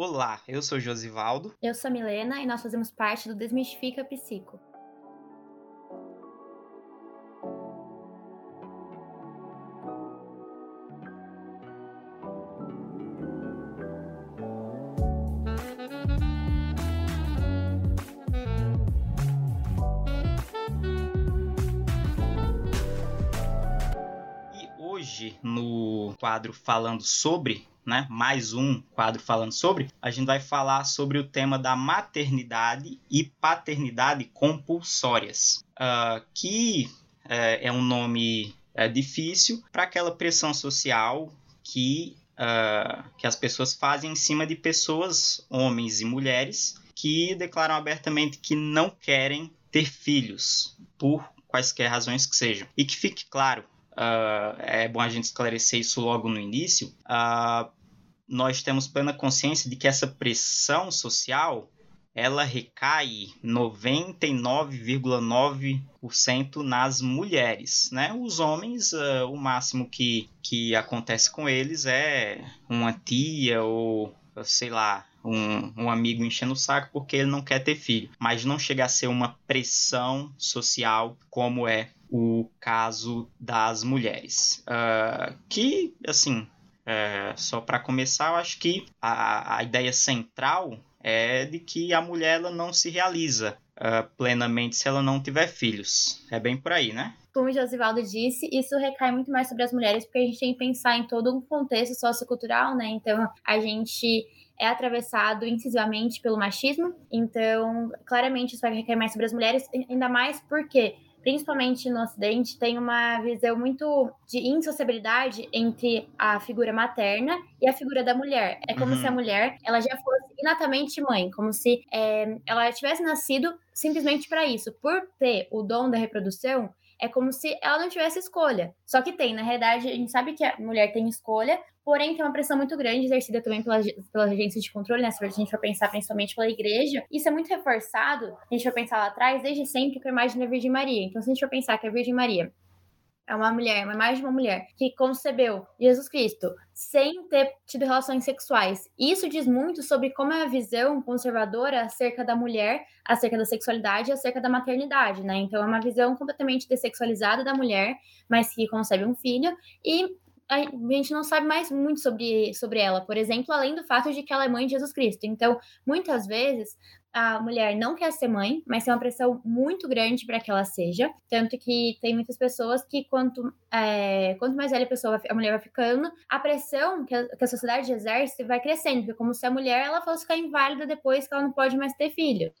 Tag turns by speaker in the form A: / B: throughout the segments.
A: Olá, eu sou Josivaldo.
B: Eu sou Milena e nós fazemos parte do Desmistifica Psico.
A: quadro falando sobre, né? Mais um quadro falando sobre, a gente vai falar sobre o tema da maternidade e paternidade compulsórias, uh, que uh, é um nome uh, difícil para aquela pressão social que Uh, que as pessoas fazem em cima de pessoas, homens e mulheres, que declaram abertamente que não querem ter filhos, por quaisquer razões que sejam. E que fique claro, uh, é bom a gente esclarecer isso logo no início, uh, nós temos plena consciência de que essa pressão social ela recai 99,9% nas mulheres, né? Os homens, uh, o máximo que, que acontece com eles é uma tia ou sei lá, um, um, amigo enchendo o saco porque ele não quer ter filho. Mas não chega a ser uma pressão social como é o caso das mulheres. Uh, que, assim, uh, só para começar, eu acho que a, a ideia central é de que a mulher ela não se realiza uh, plenamente se ela não tiver filhos. É bem por aí, né?
B: Como o Josivaldo disse, isso recai muito mais sobre as mulheres, porque a gente tem que pensar em todo um contexto sociocultural, né? Então, a gente é atravessado incisivamente pelo machismo, então, claramente isso vai recair mais sobre as mulheres, ainda mais porque principalmente no Ocidente, tem uma visão muito de insociabilidade entre a figura materna e a figura da mulher. É como uhum. se a mulher ela já fosse inatamente mãe, como se é, ela tivesse nascido simplesmente para isso. Por ter o dom da reprodução, é como se ela não tivesse escolha. Só que tem, na realidade, a gente sabe que a mulher tem escolha, porém tem uma pressão muito grande exercida também pelas, pelas agências de controle, né? Se a gente for pensar principalmente pela igreja, isso é muito reforçado, a gente for pensar lá atrás, desde sempre com a imagem da Virgem Maria. Então, se a gente for pensar que a Virgem Maria é uma mulher, uma mais de uma mulher, que concebeu Jesus Cristo sem ter tido relações sexuais. Isso diz muito sobre como é a visão conservadora acerca da mulher, acerca da sexualidade e acerca da maternidade, né? Então é uma visão completamente dessexualizada da mulher, mas que concebe um filho e a gente não sabe mais muito sobre, sobre ela, por exemplo, além do fato de que ela é mãe de Jesus Cristo. Então, muitas vezes, a mulher não quer ser mãe, mas tem uma pressão muito grande para que ela seja. Tanto que tem muitas pessoas que, quanto, é, quanto mais velha a pessoa, a mulher vai ficando, a pressão que a, que a sociedade exerce vai crescendo. Porque como se a mulher ela fosse ficar inválida depois que ela não pode mais ter filho.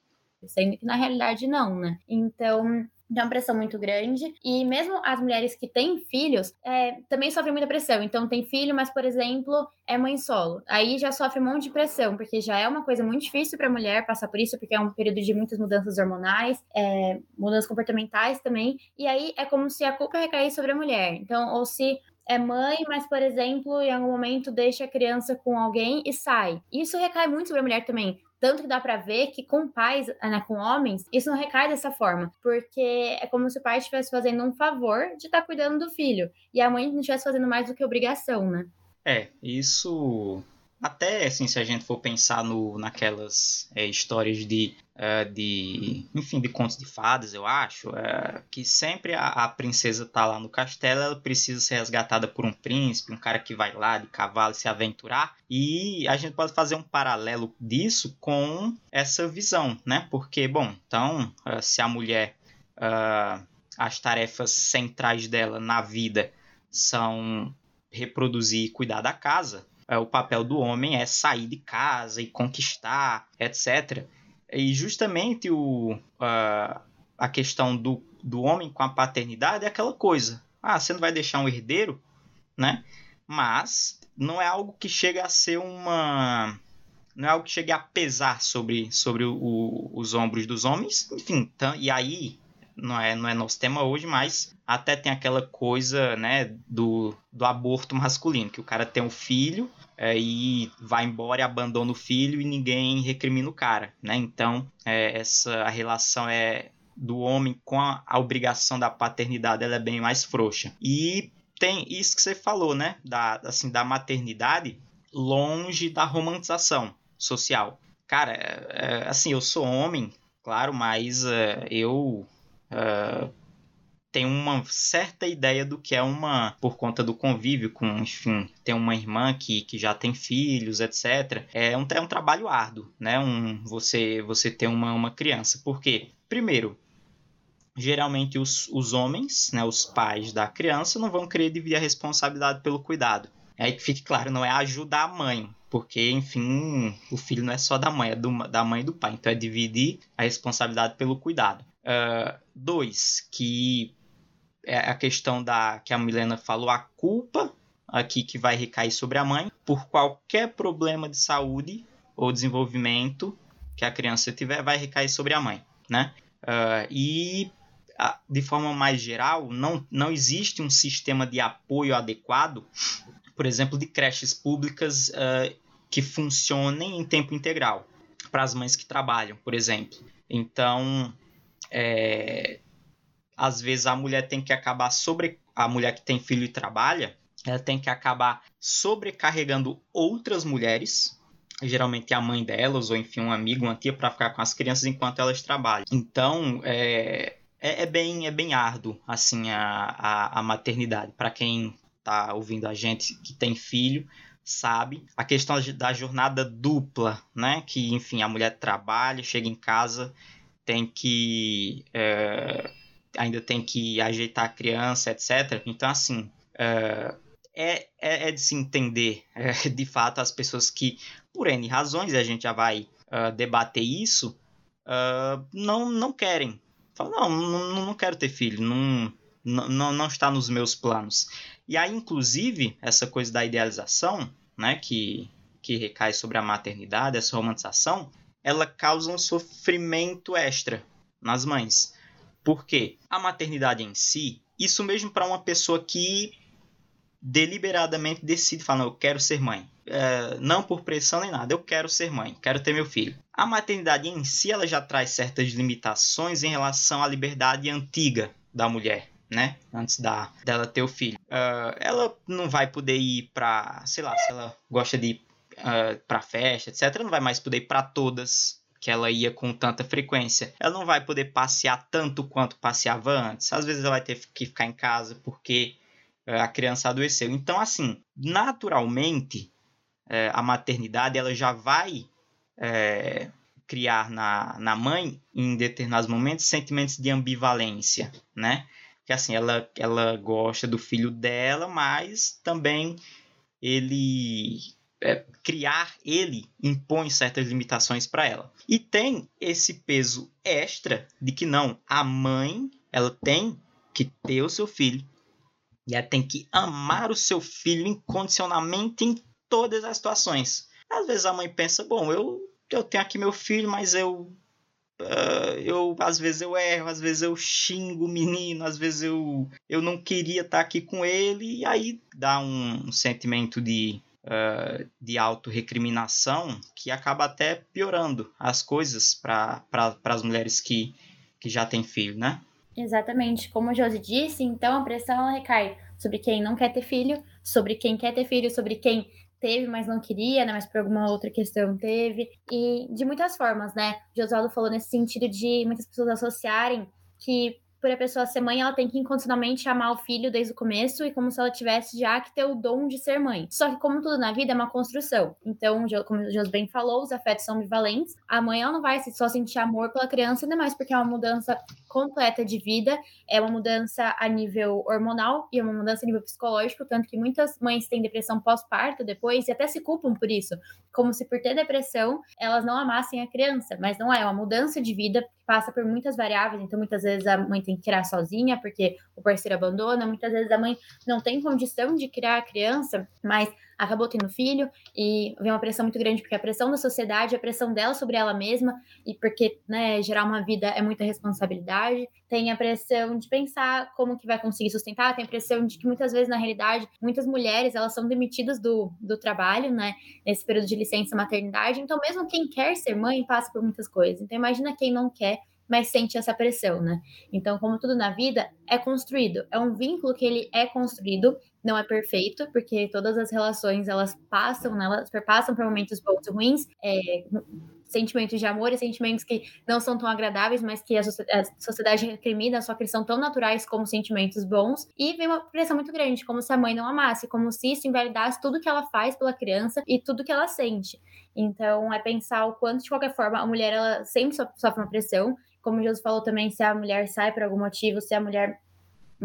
B: Sendo que na realidade não, né? Então, tem uma pressão muito grande. E mesmo as mulheres que têm filhos é, também sofrem muita pressão. Então, tem filho, mas, por exemplo, é mãe solo. Aí já sofre um monte de pressão, porque já é uma coisa muito difícil para a mulher passar por isso, porque é um período de muitas mudanças hormonais, é, mudanças comportamentais também. E aí é como se a culpa recaísse sobre a mulher. Então, ou se é mãe, mas, por exemplo, em algum momento deixa a criança com alguém e sai. Isso recai muito sobre a mulher também. Tanto que dá para ver que com pais, né, com homens, isso não recai dessa forma. Porque é como se o pai estivesse fazendo um favor de estar tá cuidando do filho. E a mãe não estivesse fazendo mais do que obrigação, né?
A: É, isso até assim, se a gente for pensar no, naquelas é, histórias de, uh, de, enfim, de contos de fadas, eu acho, uh, que sempre a, a, princesa tá lá no castelo, ela precisa ser resgatada por um príncipe, um cara que vai lá de cavalo se aventurar, e a gente pode fazer um paralelo disso com essa visão, né? Porque, bom, então, uh, se a mulher, as tarefas centrais dela na vida são reproduzir e cuidar da casa, o papel do homem é sair de casa e conquistar, etc. E justamente o, uh, a questão do, do homem com a paternidade é aquela coisa. Ah, você não vai deixar um herdeiro, né? Mas não é algo que chega a ser uma. Não é algo que chegue a pesar sobre, sobre o, o, os ombros dos homens. Enfim, e aí não é, não é nosso tema hoje, mas até tem aquela coisa, né, do, do aborto masculino, que o cara tem um filho é, e vai embora e abandona o filho e ninguém recrimina o cara, né? Então, é, essa a relação é do homem com a, a obrigação da paternidade, ela é bem mais frouxa. E tem isso que você falou, né, da, assim, da maternidade longe da romantização. social. Cara, é, é, assim, eu sou homem, claro, mas uh, eu uh, tenho uma certa ideia do que é uma, por conta do convívio com, enfim, tem uma irmã que, que já tem filhos, etc. É um, é um trabalho árduo, né? Um, você, você ter uma, uma criança. Por quê? Primeiro, geralmente os, os homens, né, os pais da criança, não vão querer dividir a responsabilidade pelo cuidado. É que fique claro, não é ajudar a mãe, porque, enfim, o filho não é só da mãe, é do, da mãe e do pai. Então é dividir a responsabilidade pelo cuidado. Uh, dois, que é a questão da que a Milena falou, a culpa aqui que vai recair sobre a mãe por qualquer problema de saúde ou desenvolvimento que a criança tiver, vai recair sobre a mãe, né? Uh, e de forma mais geral, não, não existe um sistema de apoio adequado, por exemplo, de creches públicas uh, que funcionem em tempo integral para as mães que trabalham, por exemplo. Então, é, às vezes a mulher tem que acabar sobre a mulher que tem filho e trabalha, ela tem que acabar sobrecarregando outras mulheres, geralmente a mãe delas ou enfim um amigo, uma tia para ficar com as crianças enquanto elas trabalham. Então, é, é, é, bem, é bem árduo assim a, a, a maternidade. Para quem está ouvindo a gente que tem filho, sabe. A questão da jornada dupla, né? Que, enfim, a mulher trabalha, chega em casa, tem que. É, ainda tem que ajeitar a criança, etc. Então, assim. É, é, é, é de se entender, é, de fato, as pessoas que, por N razões, a gente já vai uh, debater isso, uh, não, não querem Fala, não, não, não quero ter filho, não, não, não está nos meus planos. E aí, inclusive, essa coisa da idealização, né, que, que recai sobre a maternidade, essa romantização, ela causa um sofrimento extra nas mães. Por quê? A maternidade em si, isso mesmo para uma pessoa que deliberadamente decide falar, eu quero ser mãe. É, não por pressão nem nada, eu quero ser mãe, quero ter meu filho. A maternidade em si ela já traz certas limitações em relação à liberdade antiga da mulher, né? Antes da, dela ter o filho. Uh, ela não vai poder ir para, sei lá, se ela gosta de ir uh, para festa, etc., não vai mais poder ir para todas que ela ia com tanta frequência. Ela não vai poder passear tanto quanto passeava antes. Às vezes ela vai ter que ficar em casa porque é, a criança adoeceu. Então, assim, naturalmente, é, a maternidade ela já vai é, criar na, na mãe, em determinados momentos, sentimentos de ambivalência, né? Que assim, ela, ela gosta do filho dela, mas também ele é, criar ele impõe certas limitações para ela. E tem esse peso extra de que não, a mãe ela tem que ter o seu filho, e ela tem que amar o seu filho incondicionalmente em todas as situações. Às vezes a mãe pensa, bom, eu, eu tenho aqui meu filho, mas eu Uh, eu às vezes eu erro, às vezes eu xingo o menino, às vezes eu, eu não queria estar aqui com ele, e aí dá um, um sentimento de, uh, de autorrecriminação que acaba até piorando as coisas para pra, as mulheres que, que já têm filho, né?
B: Exatamente. Como a Josi disse, então a pressão ela recai sobre quem não quer ter filho, sobre quem quer ter filho, sobre quem teve, mas não queria, né? Mas por alguma outra questão teve. E de muitas formas, né? O Josualdo falou nesse sentido de muitas pessoas associarem que por a pessoa ser mãe, ela tem que incondicionalmente amar o filho desde o começo e como se ela tivesse já que ter o dom de ser mãe. Só que, como tudo na vida, é uma construção. Então, como o Jos bem falou, os afetos são ambivalentes. A mãe, ela não vai só sentir amor pela criança, ainda mais porque é uma mudança completa de vida, é uma mudança a nível hormonal e é uma mudança a nível psicológico, tanto que muitas mães têm depressão pós-parto depois e até se culpam por isso, como se por ter depressão elas não amassem a criança, mas não é, é uma mudança de vida que passa por muitas variáveis, então muitas vezes a mãe tem que criar sozinha porque o parceiro abandona, muitas vezes a mãe não tem condição de criar a criança, mas acabou tendo filho e vem uma pressão muito grande porque a pressão da sociedade, a pressão dela sobre ela mesma e porque, né, gerar uma vida é muita responsabilidade. Tem a pressão de pensar como que vai conseguir sustentar, tem a pressão de que muitas vezes na realidade, muitas mulheres, elas são demitidas do, do trabalho, né, nesse período de licença maternidade. Então, mesmo quem quer ser mãe passa por muitas coisas. Então, imagina quem não quer mas sente essa pressão, né? Então, como tudo na vida, é construído. É um vínculo que ele é construído, não é perfeito, porque todas as relações elas passam, né, elas perpassam por momentos bons e ruins, é, sentimentos de amor e sentimentos que não são tão agradáveis, mas que a, sociedade recrimina, só que eles são tão naturais como sentimentos bons. E vem uma pressão muito grande, como se a mãe não amasse, como se isso invalidasse tudo que ela faz pela criança e tudo que ela sente. Então, é pensar o quanto, de qualquer forma, a mulher ela sempre sofre uma pressão. Como o Jesus falou também, se a mulher sai por algum motivo, se a mulher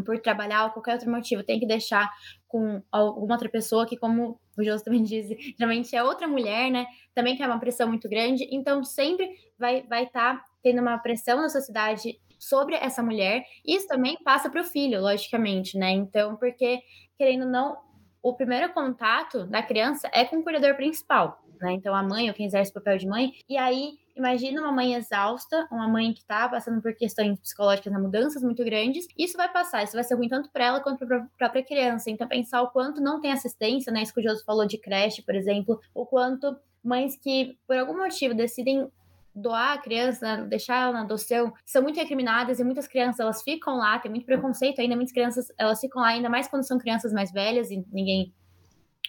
B: por trabalhar ou qualquer outro motivo, tem que deixar com alguma outra pessoa que, como o José também diz, geralmente é outra mulher, né? Também que é uma pressão muito grande. Então, sempre vai estar vai tá tendo uma pressão na sociedade sobre essa mulher. Isso também passa para o filho, logicamente, né? Então, porque, querendo ou não, o primeiro contato da criança é com o cuidador principal, né? Então, a mãe, ou quem exerce o papel de mãe. E aí, Imagina uma mãe exausta, uma mãe que está passando por questões psicológicas, né, mudanças muito grandes. Isso vai passar, isso vai ser ruim tanto para ela quanto para a própria criança. Então, pensar o quanto não tem assistência, né? Isso que o Joso falou de creche, por exemplo, o quanto mães que, por algum motivo, decidem doar a criança, deixar ela na adoção, são muito recriminadas e muitas crianças elas ficam lá, tem muito preconceito ainda, muitas crianças elas ficam lá, ainda mais quando são crianças mais velhas e ninguém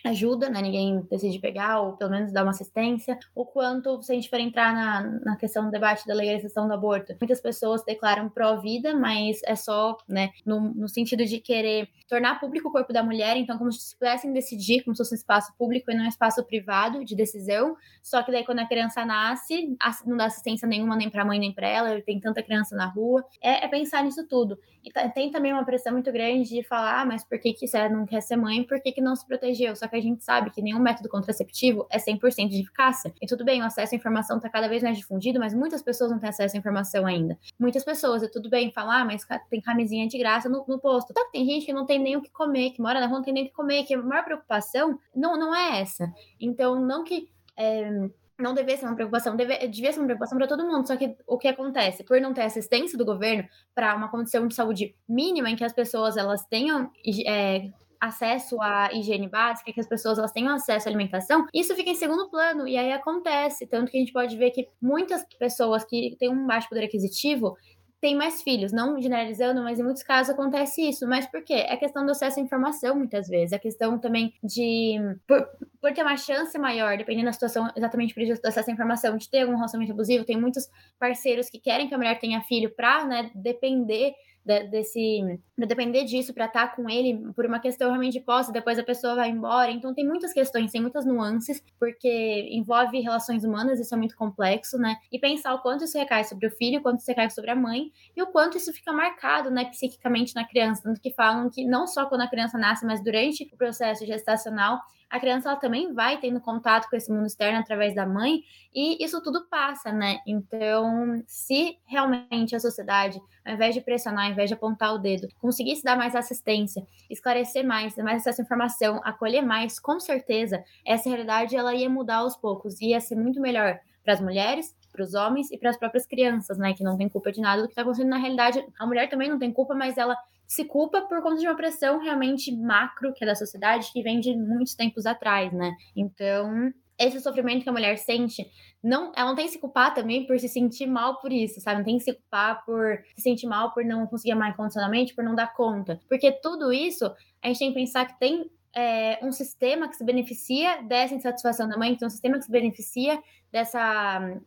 B: ajuda, né? Ninguém decide pegar, ou pelo menos dar uma assistência. O quanto, se a gente for entrar na, na questão do debate da legalização do aborto, muitas pessoas declaram pró-vida, mas é só, né, no, no sentido de querer tornar público o corpo da mulher, então como se pudessem decidir como se fosse um espaço público e não um espaço privado de decisão. Só que daí quando a criança nasce, não dá assistência nenhuma nem para a mãe nem para ela, tem tanta criança na rua. É, é pensar nisso tudo. E tem também uma pressão muito grande de falar, ah, mas por que que você não quer ser mãe? Por que que não se protegeu? Só que a gente sabe que nenhum método contraceptivo é 100% de eficácia. E tudo bem, o acesso à informação está cada vez mais difundido, mas muitas pessoas não têm acesso à informação ainda. Muitas pessoas, e tudo bem falar, mas tem camisinha de graça no, no posto. Só que tem gente que não tem nem o que comer, que mora na rua não tem nem o que comer, que a maior preocupação não, não é essa. Então, não que. É, não deveria ser uma preocupação, deve, devia ser uma preocupação para todo mundo. Só que o que acontece? Por não ter assistência do governo para uma condição de saúde mínima em que as pessoas elas tenham é, acesso à higiene básica, que as pessoas elas tenham acesso à alimentação, isso fica em segundo plano e aí acontece. Tanto que a gente pode ver que muitas pessoas que têm um baixo poder aquisitivo tem mais filhos, não generalizando, mas em muitos casos acontece isso. Mas por quê? É questão do acesso à informação, muitas vezes. É questão também de. Por, por ter uma chance maior, dependendo da situação, exatamente por isso à informação, de ter algum relacionamento abusivo, tem muitos parceiros que querem que a mulher tenha filho para né, depender de, desse. Pra depender disso, para estar tá com ele por uma questão realmente de posse, depois a pessoa vai embora. Então tem muitas questões, tem muitas nuances, porque envolve relações humanas, isso é muito complexo, né? E pensar o quanto isso recai sobre o filho, o quanto isso recai sobre a mãe, e o quanto isso fica marcado, né, psiquicamente na criança. Tanto que falam que não só quando a criança nasce, mas durante o processo gestacional, a criança ela também vai tendo contato com esse mundo externo através da mãe e isso tudo passa, né? Então, se realmente a sociedade, ao invés de pressionar, ao invés de apontar o dedo, conseguisse dar mais assistência, esclarecer mais, dar mais acesso à informação, acolher mais, com certeza, essa realidade ela ia mudar aos poucos, ia ser muito melhor para as mulheres, para os homens e para as próprias crianças, né, que não tem culpa de nada do que está acontecendo na realidade. A mulher também não tem culpa, mas ela se culpa por conta de uma pressão realmente macro, que é da sociedade, que vem de muitos tempos atrás, né? Então, esse sofrimento que a mulher sente, não, ela não tem que se culpar também por se sentir mal por isso, sabe? Não tem que se culpar por se sentir mal por não conseguir amar incondicionalmente, por não dar conta. Porque tudo isso, a gente tem que pensar que tem é, um sistema que se beneficia dessa insatisfação da mãe, tem um sistema que se beneficia dessa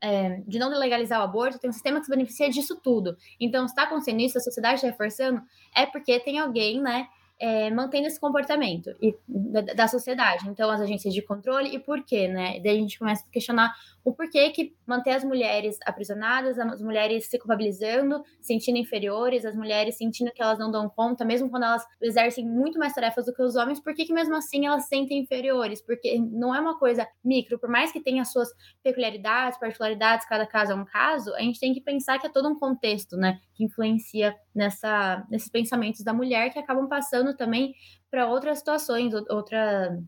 B: é, de não legalizar o aborto, tem um sistema que se beneficia disso tudo. Então, está acontecendo isso, a sociedade está reforçando, é porque tem alguém, né, é, mantendo esse comportamento e, da, da, sociedade. Então, as agências de controle e por quê, né? Daí a gente começa a questionar o porquê que manter as mulheres aprisionadas, as mulheres se culpabilizando, sentindo inferiores, as mulheres sentindo que elas não dão conta, mesmo quando elas exercem muito mais tarefas do que os homens, por que, que mesmo assim elas se sentem inferiores? Porque não é uma coisa micro, por mais que tenha suas peculiaridades, particularidades, cada caso é um caso, a gente tem que pensar que é todo um contexto, né, que influencia nessa, nesses pensamentos da mulher que acabam passando também para outras situações, outra,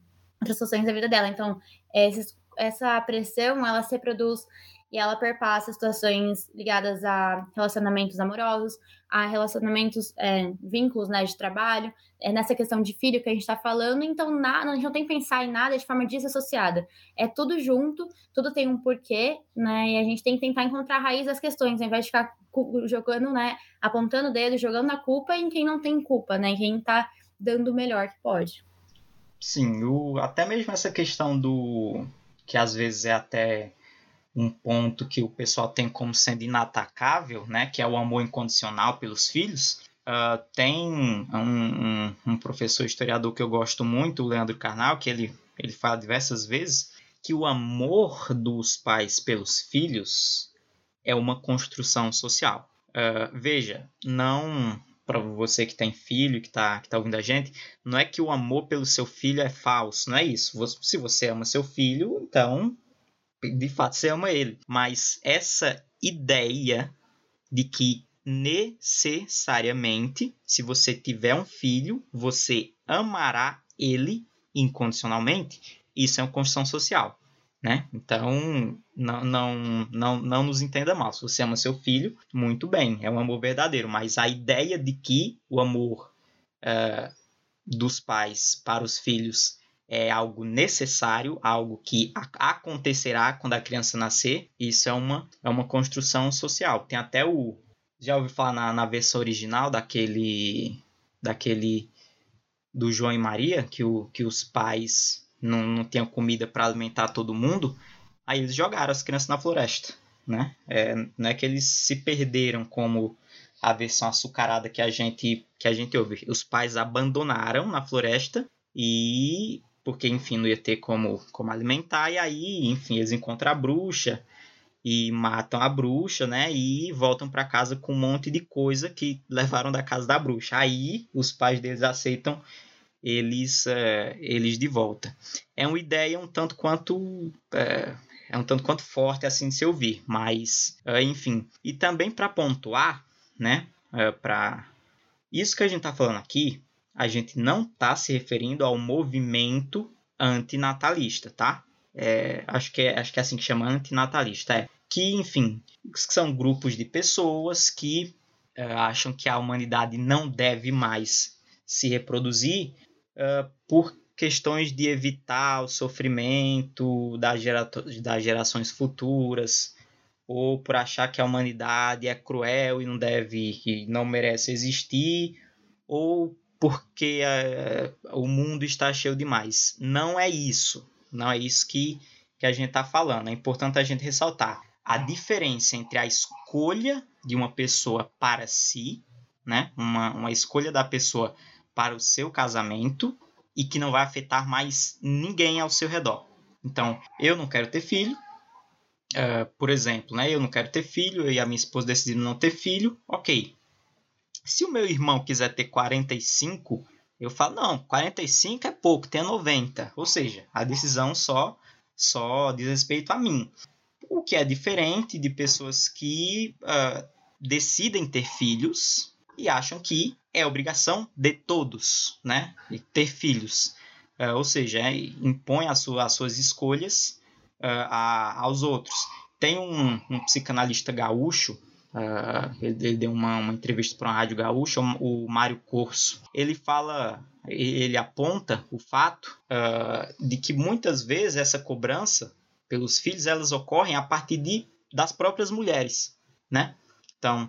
B: outras situações da vida dela. Então, esses essa pressão ela se reproduz e ela perpassa situações ligadas a relacionamentos amorosos, a relacionamentos, é, vínculos né, de trabalho, é nessa questão de filho que a gente está falando, então a gente não tem que pensar em nada de forma desassociada. É tudo junto, tudo tem um porquê, né? E a gente tem que tentar encontrar a raiz das questões, ao invés de ficar jogando, né, apontando o dedo, jogando a culpa em quem não tem culpa, né? Em quem está dando o melhor que pode.
A: Sim, o, até mesmo essa questão do que às vezes é até um ponto que o pessoal tem como sendo inatacável, né, que é o amor incondicional pelos filhos. Uh, tem um, um, um, professor historiador que eu gosto muito, o Leandro Carnal, que ele, ele fala diversas vezes que o amor dos pais pelos filhos é uma construção social. Uh, veja, não para você que tem filho, que está que tá ouvindo a gente, não é que o amor pelo seu filho é falso, não é isso. Se você ama seu filho, então de fato você ama ele. Mas essa ideia de que necessariamente, se você tiver um filho, você amará ele incondicionalmente, isso é uma construção social. Né? Então, não, não, não, não nos entenda mal. Se você ama seu filho, muito bem, é um amor verdadeiro. Mas a ideia de que o amor uh, dos pais para os filhos é algo necessário, algo que acontecerá quando a criança nascer. Isso é uma, é uma construção social. Tem até o. Já ouviu falar na, na versão original daquele. daquele. do João e Maria, que, o, que os pais não, não tinham comida para alimentar todo mundo. Aí eles jogaram as crianças na floresta. Né? É, não é que eles se perderam como a versão açucarada que a gente que a gente ouve. Os pais abandonaram na floresta e porque enfim não ia ter como, como alimentar e aí enfim eles encontram a bruxa e matam a bruxa, né? E voltam para casa com um monte de coisa que levaram da casa da bruxa. Aí os pais deles aceitam eles é, eles de volta. É uma ideia um tanto quanto é, é um tanto quanto forte assim de se ouvir, mas é, enfim. E também para pontuar, né? É, para isso que a gente está falando aqui a gente não está se referindo ao movimento antinatalista, tá? É, acho, que é, acho que é assim que chama antinatalista. É que, enfim, são grupos de pessoas que é, acham que a humanidade não deve mais se reproduzir é, por questões de evitar o sofrimento das, gera das gerações futuras ou por achar que a humanidade é cruel e não deve e não merece existir ou porque uh, o mundo está cheio demais. Não é isso. Não é isso que, que a gente está falando. É importante a gente ressaltar a diferença entre a escolha de uma pessoa para si, né? uma, uma escolha da pessoa para o seu casamento e que não vai afetar mais ninguém ao seu redor. Então, eu não quero ter filho, uh, por exemplo, né? eu não quero ter filho, e a minha esposa decidiram não ter filho, ok. Se o meu irmão quiser ter 45, eu falo, não, 45 é pouco, tem 90. Ou seja, a decisão só, só diz respeito a mim. O que é diferente de pessoas que uh, decidem ter filhos e acham que é obrigação de todos, né? ter filhos. Uh, ou seja, é, impõe as, suas, as suas escolhas uh, a, aos outros. Tem um, um psicanalista gaúcho Uh, ele, ele, deu uma, uma entrevista para uma rádio gaúcha, o, o Mário Corso. Ele fala, ele aponta o fato uh, de que muitas vezes essa cobrança pelos filhos elas ocorrem a partir de, das próprias mulheres, né? Então,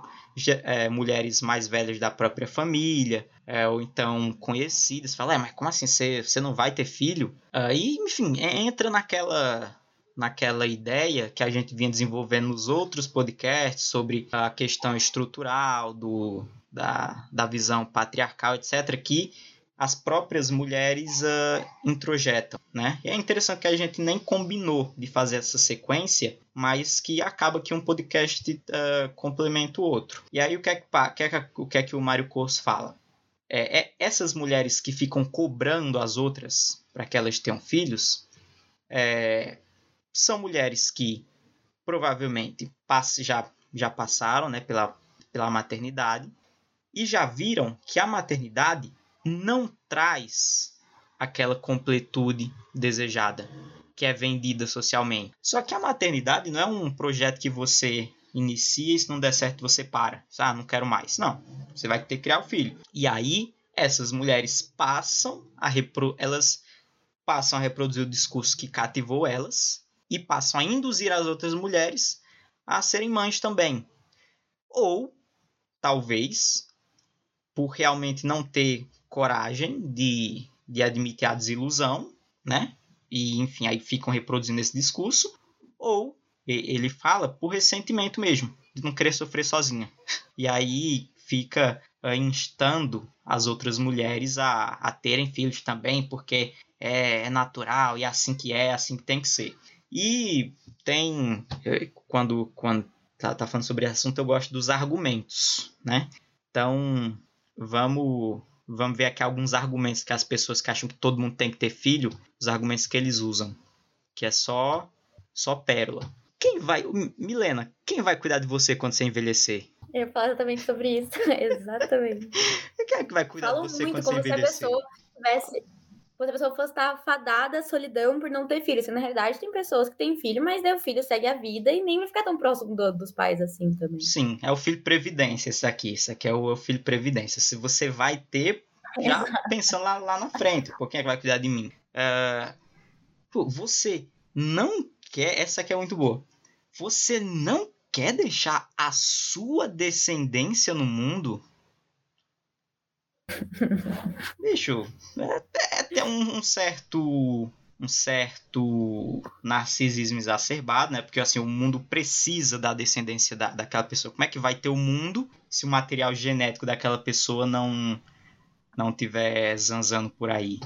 A: é, mulheres mais velhas da própria família, é, ou então conhecidas, falam, é, mas como assim, você, você não vai ter filho? Uh, e, enfim, entra naquela naquela ideia que a gente vinha desenvolvendo nos outros podcasts sobre a questão estrutural do, da, da visão patriarcal, etc., que as próprias mulheres uh, introjetam, né? E é interessante que a gente nem combinou de fazer essa sequência, mas que acaba que um podcast uh, complementa o outro. E aí o que é que, é o, que, é que o Mário Corso fala? É, é, essas mulheres que ficam cobrando as outras para que elas tenham filhos, é, são mulheres que provavelmente já, já passaram né, pela, pela maternidade e já viram que a maternidade não traz aquela completude desejada, que é vendida socialmente. Só que a maternidade não é um projeto que você inicia e se não der certo você para. Ah, não quero mais. Não. Você vai ter que criar o filho. E aí essas mulheres passam a repro elas passam a reproduzir o discurso que cativou elas e passam a induzir as outras mulheres a serem mães também. Ou talvez por realmente não ter coragem de, de admitir a desilusão, né? E enfim, aí ficam reproduzindo esse discurso, ou ele fala por ressentimento mesmo, de não querer sofrer sozinha. E aí fica uh, instando as outras mulheres a, a terem filhos também, porque é, é natural e é assim que é, é assim que tem que ser. E tem, quando, quando tá, tá falando sobre assunto, eu gosto dos argumentos, né? Então, vamos, vamos ver aqui alguns argumentos que as pessoas que acham que todo mundo tem que ter filho, os argumentos que eles usam, que é só, só pérola. Quem vai, Milena, quem vai cuidar de você quando você envelhecer?
B: Eu falo exatamente sobre isso. exatamente.
A: Quem é que vai cuidar
B: Falo
A: de você
B: muito
A: quando
B: como
A: você
B: se a
A: envelhecer?
B: pessoa tivesse. Se a pessoa fosse estar fadada à solidão por não ter filho. Assim, na realidade, tem pessoas que têm filho, mas daí o filho segue a vida e nem vai ficar tão próximo do- dos pais assim também.
A: Sim, é o filho previdência esse aqui. Esse aqui é o, é o filho previdência. Se você vai ter, já pensando lá, lá na frente, pô, quem é que vai cuidar de mim? Ah, pô, você não quer, essa aqui é muito boa. Você não quer deixar a sua descendência no mundo? Bicho, é, é ter um, um certo um certo narcisismo exacerbado, né? Porque assim, o mundo precisa da descendência da, daquela pessoa. Como é que vai ter o mundo se o material genético daquela pessoa não não tiver zanzando por aí?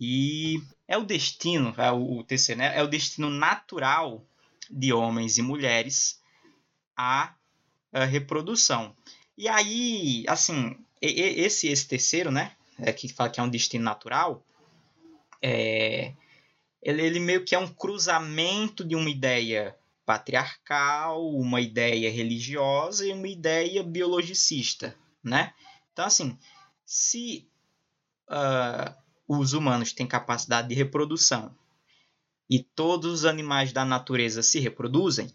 A: E é o destino, é o, o né? É o destino natural de homens e mulheres à, à reprodução. E aí, assim, esse esse terceiro, né? É, que fala que é um destino natural, é, ele, ele meio que é um cruzamento de uma ideia patriarcal, uma ideia religiosa e uma ideia biologicista, né? Então, assim, se ah, os humanos têm capacidade de reprodução e todos os animais da natureza se reproduzem,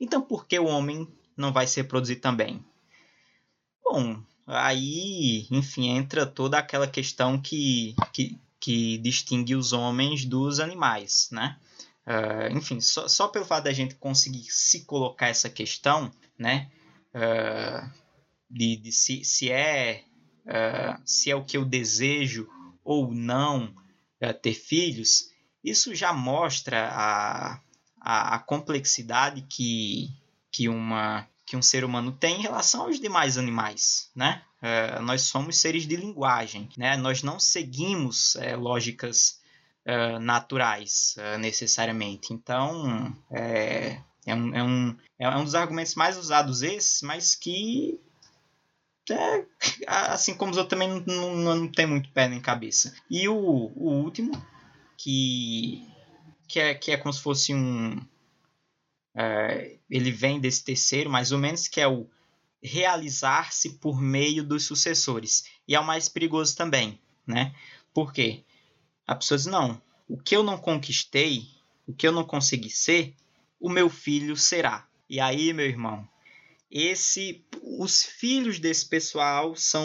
A: então por que o homem não vai se reproduzir também? Bom, aí, enfim, entra toda aquela questão que, que, que distingue os homens dos animais, né? Ah, enfim, só, só pelo fato da gente conseguir se colocar essa questão, né? ah, de, de se, se é ah, se é o que eu desejo ou não ter filhos, isso já mostra a, a, a complexidade que, que, uma, que um ser humano tem em relação aos demais animais, né? Eh, nós somos seres de linguagem, né? Nós não seguimos eh, lógicas eh, naturais eh, necessariamente. Então, é, é, um, é, um, é um dos argumentos mais usados esses, mas que é, assim como os outros também não, não, não tem muito pé nem cabeça. E o, o último, que, que, é, que é como se fosse um. É, ele vem desse terceiro, mais ou menos, que é o realizar-se por meio dos sucessores. E é o mais perigoso também, né? Por quê? A pessoa diz, não, o que eu não conquistei, o que eu não consegui ser, o meu filho será. E aí, meu irmão, esse os filhos desse pessoal são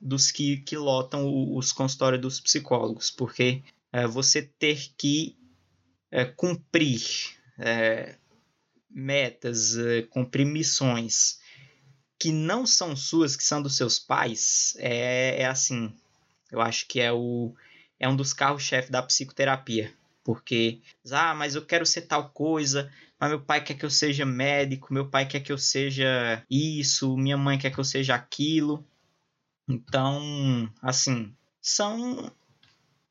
A: dos que, que lotam os consultórios dos psicólogos, porque eh, você ter que eh, cumprir eh, metas, eh, cumprir missões que não são suas, que são dos seus pais, é, é assim, eu acho que é o é um dos carros-chefe da psicoterapia, porque ah, mas eu quero ser tal coisa, mas meu pai quer que eu seja médico, meu pai quer que eu seja isso, minha mãe quer que eu seja aquilo. Então, assim, são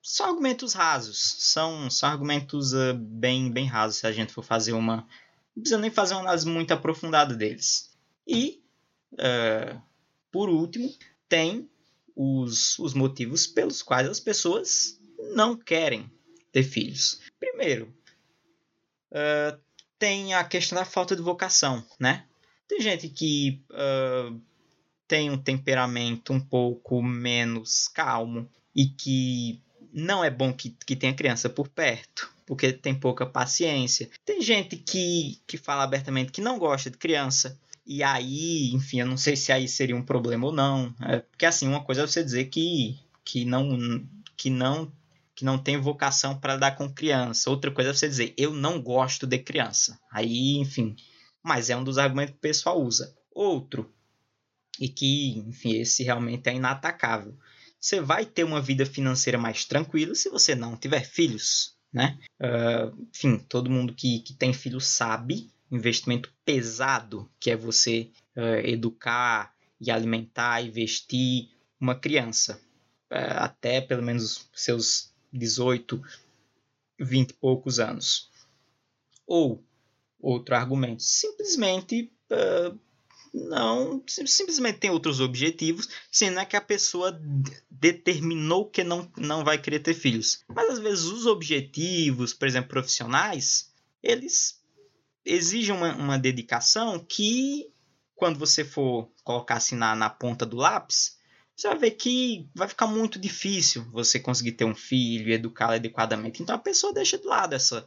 A: são argumentos rasos, são, são argumentos uh, bem bem rasos se a gente for fazer uma não precisa nem fazer uma análise muito aprofundada deles. E uh, por último, tem os, os motivos pelos quais as pessoas não querem ter filhos. Primeiro, uh, tem a questão da falta de vocação, né? Tem gente que uh, tem um temperamento um pouco menos calmo e que não é bom que, que tenha criança por perto, porque tem pouca paciência. Tem gente que, que fala abertamente que não gosta de criança. E aí, enfim, eu não sei se aí seria um problema ou não. É, porque assim, uma coisa é você dizer que, que não que não que não tem vocação para dar com criança. Outra coisa é você dizer, eu não gosto de criança. Aí, enfim, mas é um dos argumentos que o pessoal usa. Outro, e que, enfim, esse realmente é inatacável. Você vai ter uma vida financeira mais tranquila se você não tiver filhos, né? Uh, enfim, todo mundo que, que tem filho sabe investimento pesado que é você uh, educar e alimentar e vestir uma criança uh, até pelo menos seus 18, 20 e poucos anos. Ou, outro argumento, simplesmente não, simplesmente tem outros objetivos, sendo é que a pessoa determinou que não, não vai querer ter filhos. Mas às vezes os objetivos, por exemplo, profissionais, eles exigem uma, uma dedicação que, quando você for colocar assim na, na ponta do lápis, você vai ver que vai ficar muito difícil você conseguir ter um filho e educá-lo adequadamente. Então a pessoa deixa de lado essa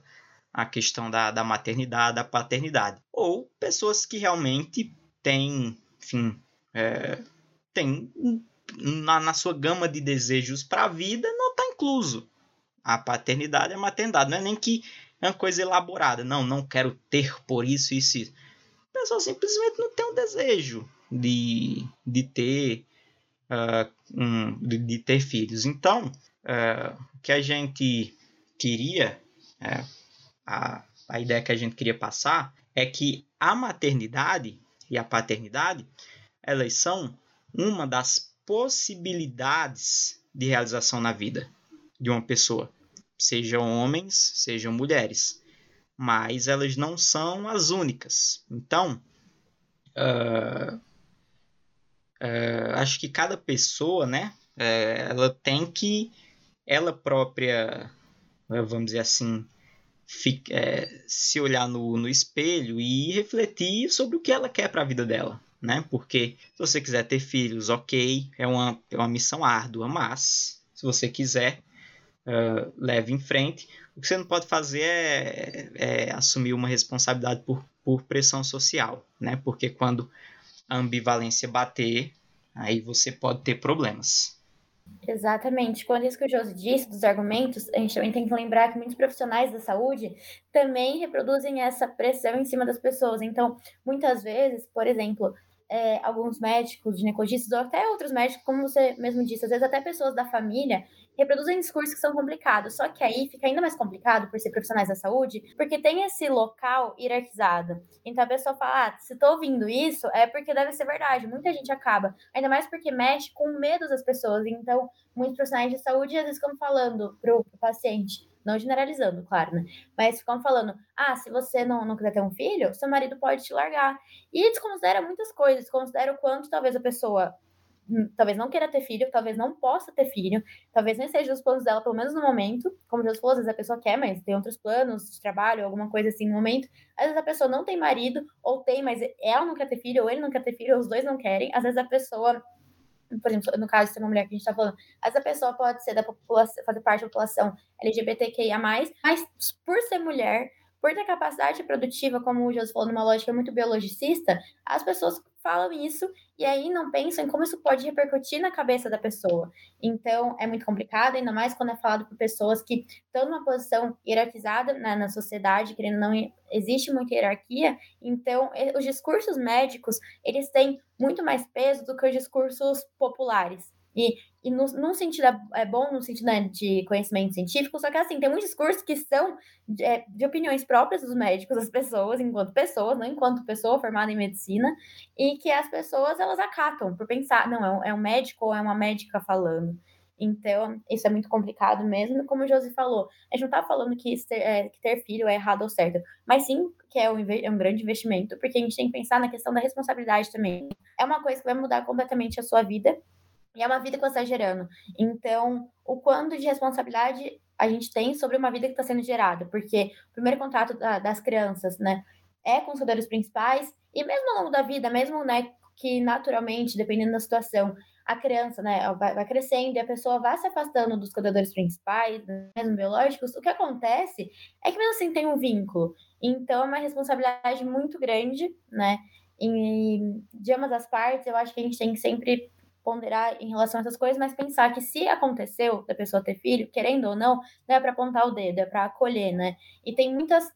A: a questão da, da maternidade, da paternidade. Ou pessoas que realmente têm, enfim, é, tem na, na sua gama de desejos para a vida não está incluso a paternidade a maternidade. Não é nem que é uma coisa elaborada. Não, não quero ter por isso, isso, isso. A pessoa simplesmente não tem um desejo de, de ter uh, um, de, de, ter filhos. Então, uh, o que a gente queria, uh, a, a ideia que a gente queria passar é que a maternidade e a paternidade, elas são uma das possibilidades de realização na vida de uma pessoa, sejam homens, sejam mulheres, mas elas não são as únicas. Então, uh, Uh, acho que cada pessoa, né, uh, ela tem que, ela própria, vamos dizer assim, fica, se olhar no, no espelho e refletir sobre o que ela quer para a vida dela, né? Porque se você quiser ter filhos, ok, é uma, é uma missão árdua, mas se você quiser, leve em frente. O que você não pode fazer é, é assumir uma responsabilidade por, por pressão social, né? Porque quando a ambivalência bater, aí você pode ter problemas.
B: Exatamente. Quando isso que o Josi disse dos argumentos, a gente também tem que lembrar que muitos profissionais da saúde também reproduzem essa pressão em cima das pessoas. Então, muitas vezes, por exemplo, é, alguns médicos, ginecologistas, ou até outros médicos, como você mesmo disse, às vezes até pessoas da família reproduzem discursos que são complicados. Só que aí fica ainda mais complicado por ser profissionais da saúde, porque tem esse local hierarquizado. Então a pessoa fala: ah, se tô ouvindo isso, é porque deve ser verdade. Muita gente acaba. Ainda mais porque mexe com medo das pessoas. Então, muitos profissionais de saúde às vezes ficam falando pro paciente não generalizando, claro, né? Mas ficam falando: ah, se você não, não quiser ter um filho, seu marido pode te largar. E desconsidera muitas coisas, desconsidera o quanto talvez a pessoa talvez não queira ter filho, talvez não possa ter filho, talvez nem seja os planos dela, pelo menos no momento. Como já falou, às vezes a pessoa quer, mas tem outros planos de trabalho, alguma coisa assim no momento. Às vezes a pessoa não tem marido, ou tem, mas ela não quer ter filho, ou ele não quer ter filho, ou os dois não querem. Às vezes a pessoa por exemplo, no caso de ser uma mulher que a gente está falando, essa pessoa pode ser da população, fazer parte da população LGBTQIA, mas por ser mulher, por ter capacidade produtiva, como o José falou, numa lógica muito biologicista, as pessoas falam isso e aí não pensam em como isso pode repercutir na cabeça da pessoa. Então, é muito complicado, ainda mais quando é falado por pessoas que estão numa posição hierarquizada né, na sociedade, querendo não existe muita hierarquia. Então, os discursos médicos, eles têm muito mais peso do que os discursos populares. E, e no, num sentido é, bom, no sentido né, de conhecimento científico, só que assim, tem muitos discursos que são de, é, de, opiniões próprias dos médicos, das pessoas, enquanto pessoas, não enquanto pessoa formada em medicina, e que as pessoas elas acatam por pensar, não, é um, é um médico ou é uma médica falando. Então, isso é muito complicado mesmo. Como o Josi falou, a gente não tá falando que ter, é, que ter filho é errado ou certo, mas sim que é um, é um, grande investimento, porque a gente tem que pensar na questão da responsabilidade também. É uma coisa que vai mudar completamente a sua vida e é uma vida que você está gerando. Então, o quanto de responsabilidade a gente tem sobre uma vida que está sendo gerada, porque o primeiro contato da, das crianças, né, é com os cuidadores principais, e mesmo ao longo da vida, mesmo, né, que naturalmente, dependendo da situação, a criança, né, vai, vai, crescendo e a pessoa vai se afastando dos cuidadores principais, mesmo biológicos, o que acontece é que mesmo assim tem um vínculo. Então é uma responsabilidade muito grande, né? E de ambas as partes, eu acho que a gente tem que sempre ponderar em relação a essas coisas, mas pensar que se aconteceu da pessoa ter filho, querendo ou não, não é para apontar o dedo, é para acolher, né? E tem muitas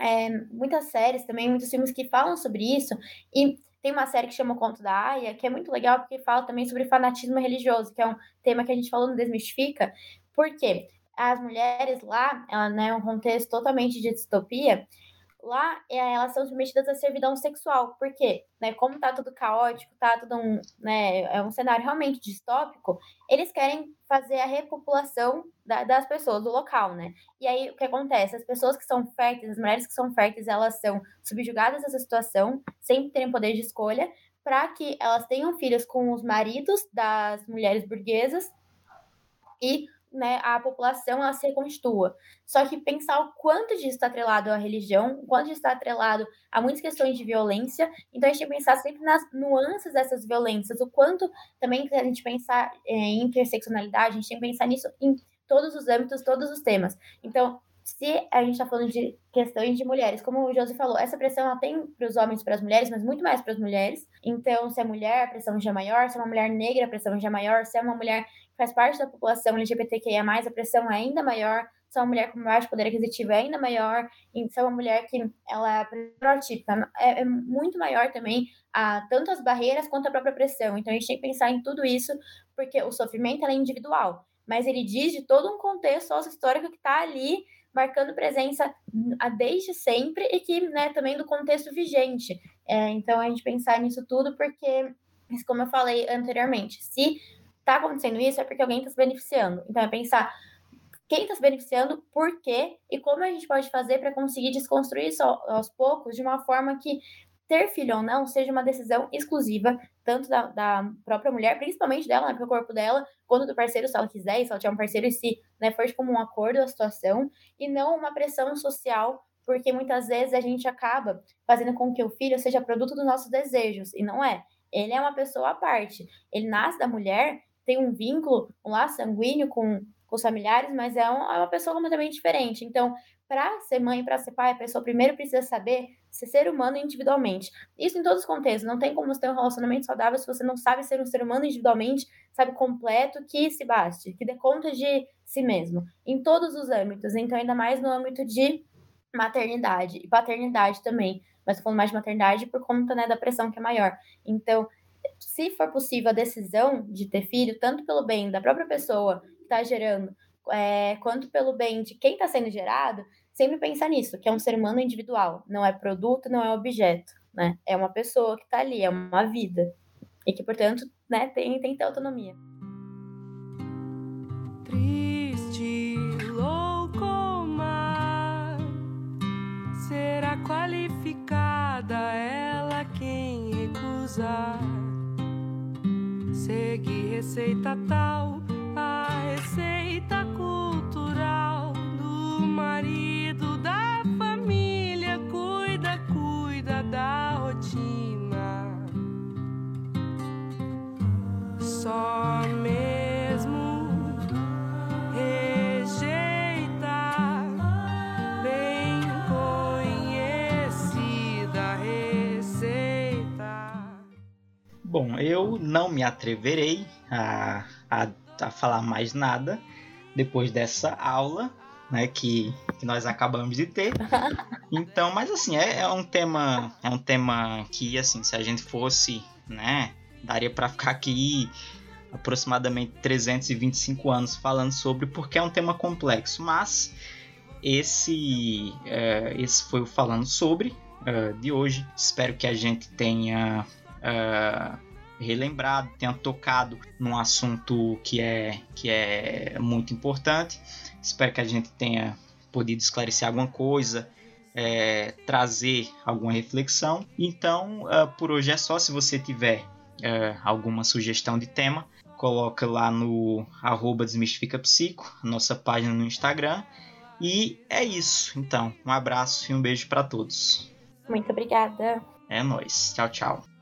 B: é, muitas séries também, muitos filmes que falam sobre isso, e tem uma série que chama O Conto da Aya, que é muito legal porque fala também sobre fanatismo religioso, que é um tema que a gente falou no Desmistifica, porque as mulheres lá, ela né, é um contexto totalmente de distopia, lá é, elas são submetidas à servidão sexual. Por quê? Né, como tá tudo caótico, tá tudo um, né, é um cenário realmente distópico, eles querem fazer a repopulação da, das pessoas do local, né? E aí o que acontece? As pessoas que são férteis, as mulheres que são férteis, elas são subjugadas a essa situação, sem terem poder de escolha, para que elas tenham filhos com os maridos das mulheres burguesas e né, a população ela se reconstitua. Só que pensar o quanto disso está atrelado à religião, o quanto está atrelado a muitas questões de violência, então a gente tem que pensar sempre nas nuances dessas violências, o quanto também a gente pensar é, em interseccionalidade, a gente tem que pensar nisso em todos os âmbitos, todos os temas. Então, se a gente está falando de questões de mulheres, como o Josi falou, essa pressão ela tem para os homens e para as mulheres, mas muito mais para as mulheres. Então, se é mulher, a pressão já é maior, se é uma mulher negra, a pressão já é maior, se é uma mulher que faz parte da população LGBTQIA, a pressão é ainda maior, se é uma mulher com baixo poder aquisitivo é ainda maior, e se é uma mulher que ela é protótipa, é, é muito maior também, a, tanto as barreiras quanto a própria pressão. Então, a gente tem que pensar em tudo isso, porque o sofrimento é individual, mas ele diz de todo um contexto sócio-histórico que está ali marcando presença desde sempre e que, né, também do contexto vigente. É, então, a gente pensar nisso tudo porque, como eu falei anteriormente, se está acontecendo isso é porque alguém está se beneficiando. Então, é pensar quem está se beneficiando, por quê e como a gente pode fazer para conseguir desconstruir isso aos poucos de uma forma que ter filho ou não seja uma decisão exclusiva, tanto da, da própria mulher, principalmente dela, né, pro corpo dela, quanto do parceiro, se ela quiser, se ela tiver um parceiro e se né, for como um acordo da situação, e não uma pressão social, porque muitas vezes a gente acaba fazendo com que o filho seja produto dos nossos desejos, e não é. Ele é uma pessoa à parte. Ele nasce da mulher, tem um vínculo, um laço sanguíneo com, com os familiares, mas é, um, é uma pessoa completamente diferente. Então, para ser mãe, para ser pai, a pessoa primeiro precisa saber ser ser humano individualmente. Isso em todos os contextos. Não tem como você ter um relacionamento saudável se você não sabe ser um ser humano individualmente, sabe, completo, que se baste, que dê conta de si mesmo. Em todos os âmbitos. Então, ainda mais no âmbito de maternidade e paternidade também. Mas falando mais de maternidade por conta né, da pressão que é maior. Então, se for possível a decisão de ter filho, tanto pelo bem da própria pessoa que está gerando, é, quanto pelo bem de quem está sendo gerado, sempre pensar nisso, que é um ser humano individual, não é produto, não é objeto, né? É uma pessoa que está ali, é uma vida. E que, portanto, né, tem, tem que ter autonomia. Triste, louco mar, será qualificada ela quem recusar. Segue receita tal, a receita Só mesmo rejeita bem conhecida receita. Bom, eu não me atreverei a, a, a falar mais nada depois dessa aula, né, que, que nós acabamos de ter. Então, mas assim, é, é um tema, é um tema que assim, se a gente fosse, né, daria para ficar aqui aproximadamente 325 anos falando sobre porque é um tema complexo, mas esse é, esse foi o falando sobre uh, de hoje. Espero que a gente tenha uh, relembrado, tenha tocado num assunto que é, que é muito importante. Espero que a gente tenha podido esclarecer alguma coisa, é, trazer alguma reflexão. Então, por hoje é só. Se você tiver uh, alguma sugestão de tema, coloca lá no arroba desmistificapsico, nossa página no Instagram. E é isso. Então, um abraço e um beijo para todos. Muito obrigada. É nóis. Tchau, tchau.